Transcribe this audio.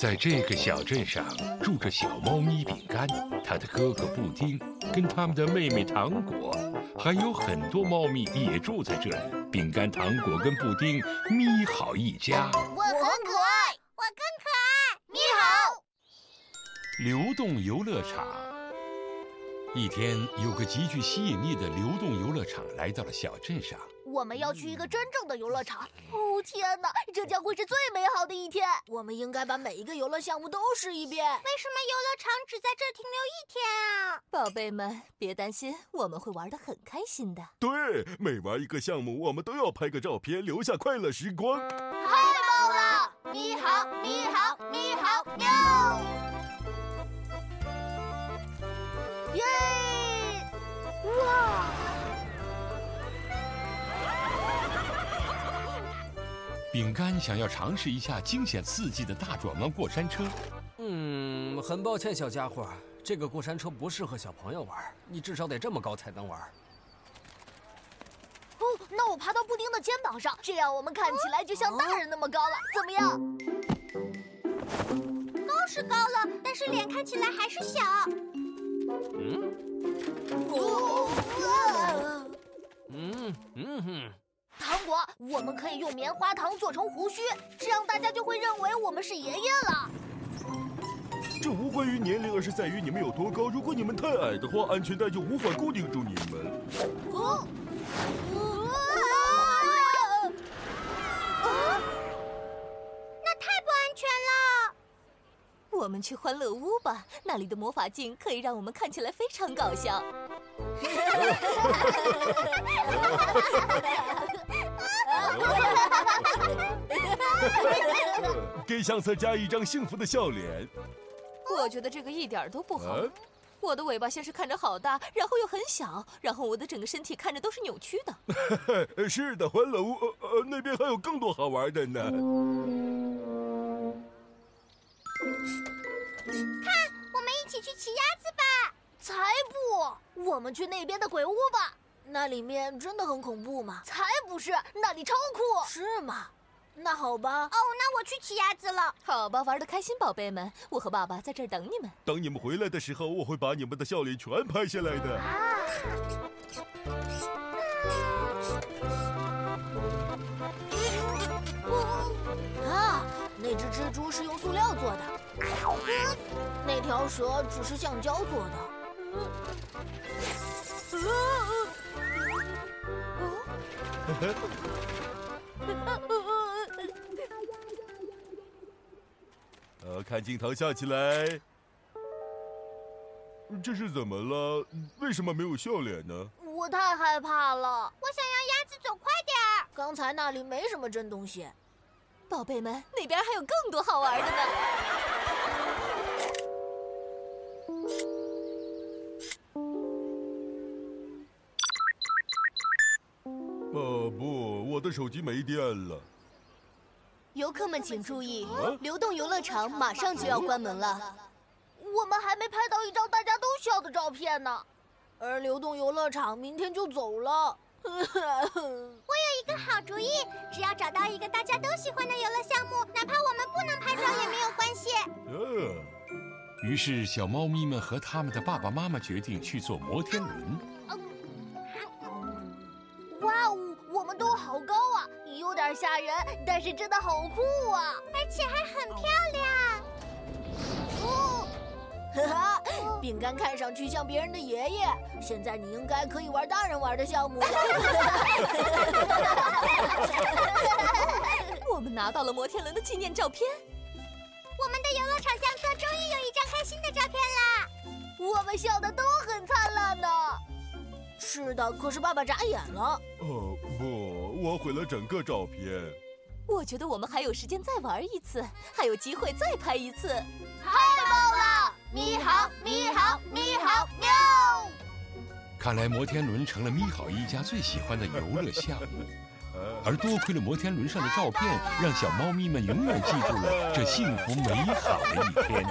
在这个小镇上住着小猫咪饼干，它的哥哥布丁，跟他们的妹妹糖果，还有很多猫咪也住在这里。饼干、糖果跟布丁，咪好一家。我很可爱，我更可爱，咪好。流动游乐场。一天，有个极具吸引力的流动游乐场来到了小镇上。我们要去一个真正的游乐场。哦天哪，这将会是最美好的一天！我们应该把每一个游乐项目都试一遍。为什么游乐场只在这停留一天啊？宝贝们，别担心，我们会玩的很开心的。对，每玩一个项目，我们都要拍个照片，留下快乐时光。太棒了！你好，你好，你好，喵！饼干想要尝试一下惊险刺激的大转弯过山车。嗯，很抱歉，小家伙，这个过山车不适合小朋友玩，你至少得这么高才能玩。哦，那我爬到布丁的肩膀上，这样我们看起来就像大人那么高了，怎么样？高是高了，但是脸看起来还是小。嗯。哦。嗯嗯哼。糖果，我们可以用棉花糖做成胡须，这样大家就会认为我们是爷爷了。这无关于年龄，而是在于你们有多高。如果你们太矮的话，安全带就无法固定住你们。哦。那太不安全了。我们去欢乐屋吧，那里的魔法镜可以让我们看起来非常搞笑。给相册加一张幸福的笑脸。我觉得这个一点都不好。我的尾巴先是看着好大，然后又很小，然后我的整个身体看着都是扭曲的。是的，欢乐屋呃呃那边还有更多好玩的呢。看，我们一起去骑鸭子吧。才不！我们去那边的鬼屋吧。那里面真的很恐怖吗？才不是，那里超酷。是吗？那好吧。哦，那我去骑鸭子了。好吧，玩的开心，宝贝们。我和爸爸在这儿等你们。等你们回来的时候，我会把你们的笑脸全拍下来的。啊！啊！那只蜘蛛是用塑料做的。那条蛇只是橡胶做的。呃，看镜头笑起来。这是怎么了？为什么没有笑脸呢？我太害怕了。我想让鸭子走快点儿。刚才那里没什么真东西。宝贝们，那边还有更多好玩的呢。哦不，我的手机没电了。游客们请注意，流动游乐场马上就要关门了。我们还没拍到一张大家都笑的照片呢。而流动游乐场明天就走了。我有一个好主意，只要找到一个大家都喜欢的游乐项目，哪怕我们不能拍照也没有关系。呃。于是，小猫咪们和他们的爸爸妈妈决定去坐摩天轮。哇哦，我们都好高啊，有点吓人，但是真的好酷啊，而且还很漂亮。哦，哈哈，饼干看上去像别人的爷爷。现在你应该可以玩大人玩的项目了。我们拿到了摩天轮的纪念照片。我们的游乐场相册终于有一张开心的照片啦！我们笑的都很灿烂呢。是的，可是爸爸眨眼了。呃不，我毁了整个照片。我觉得我们还有时间再玩一次，还有机会再拍一次。太棒了！咪好，咪好，咪好，喵！看来摩天轮成了咪好一家最喜欢的游乐项目，而多亏了摩天轮上的照片，让小猫咪们永远记住了这幸福美好的一天。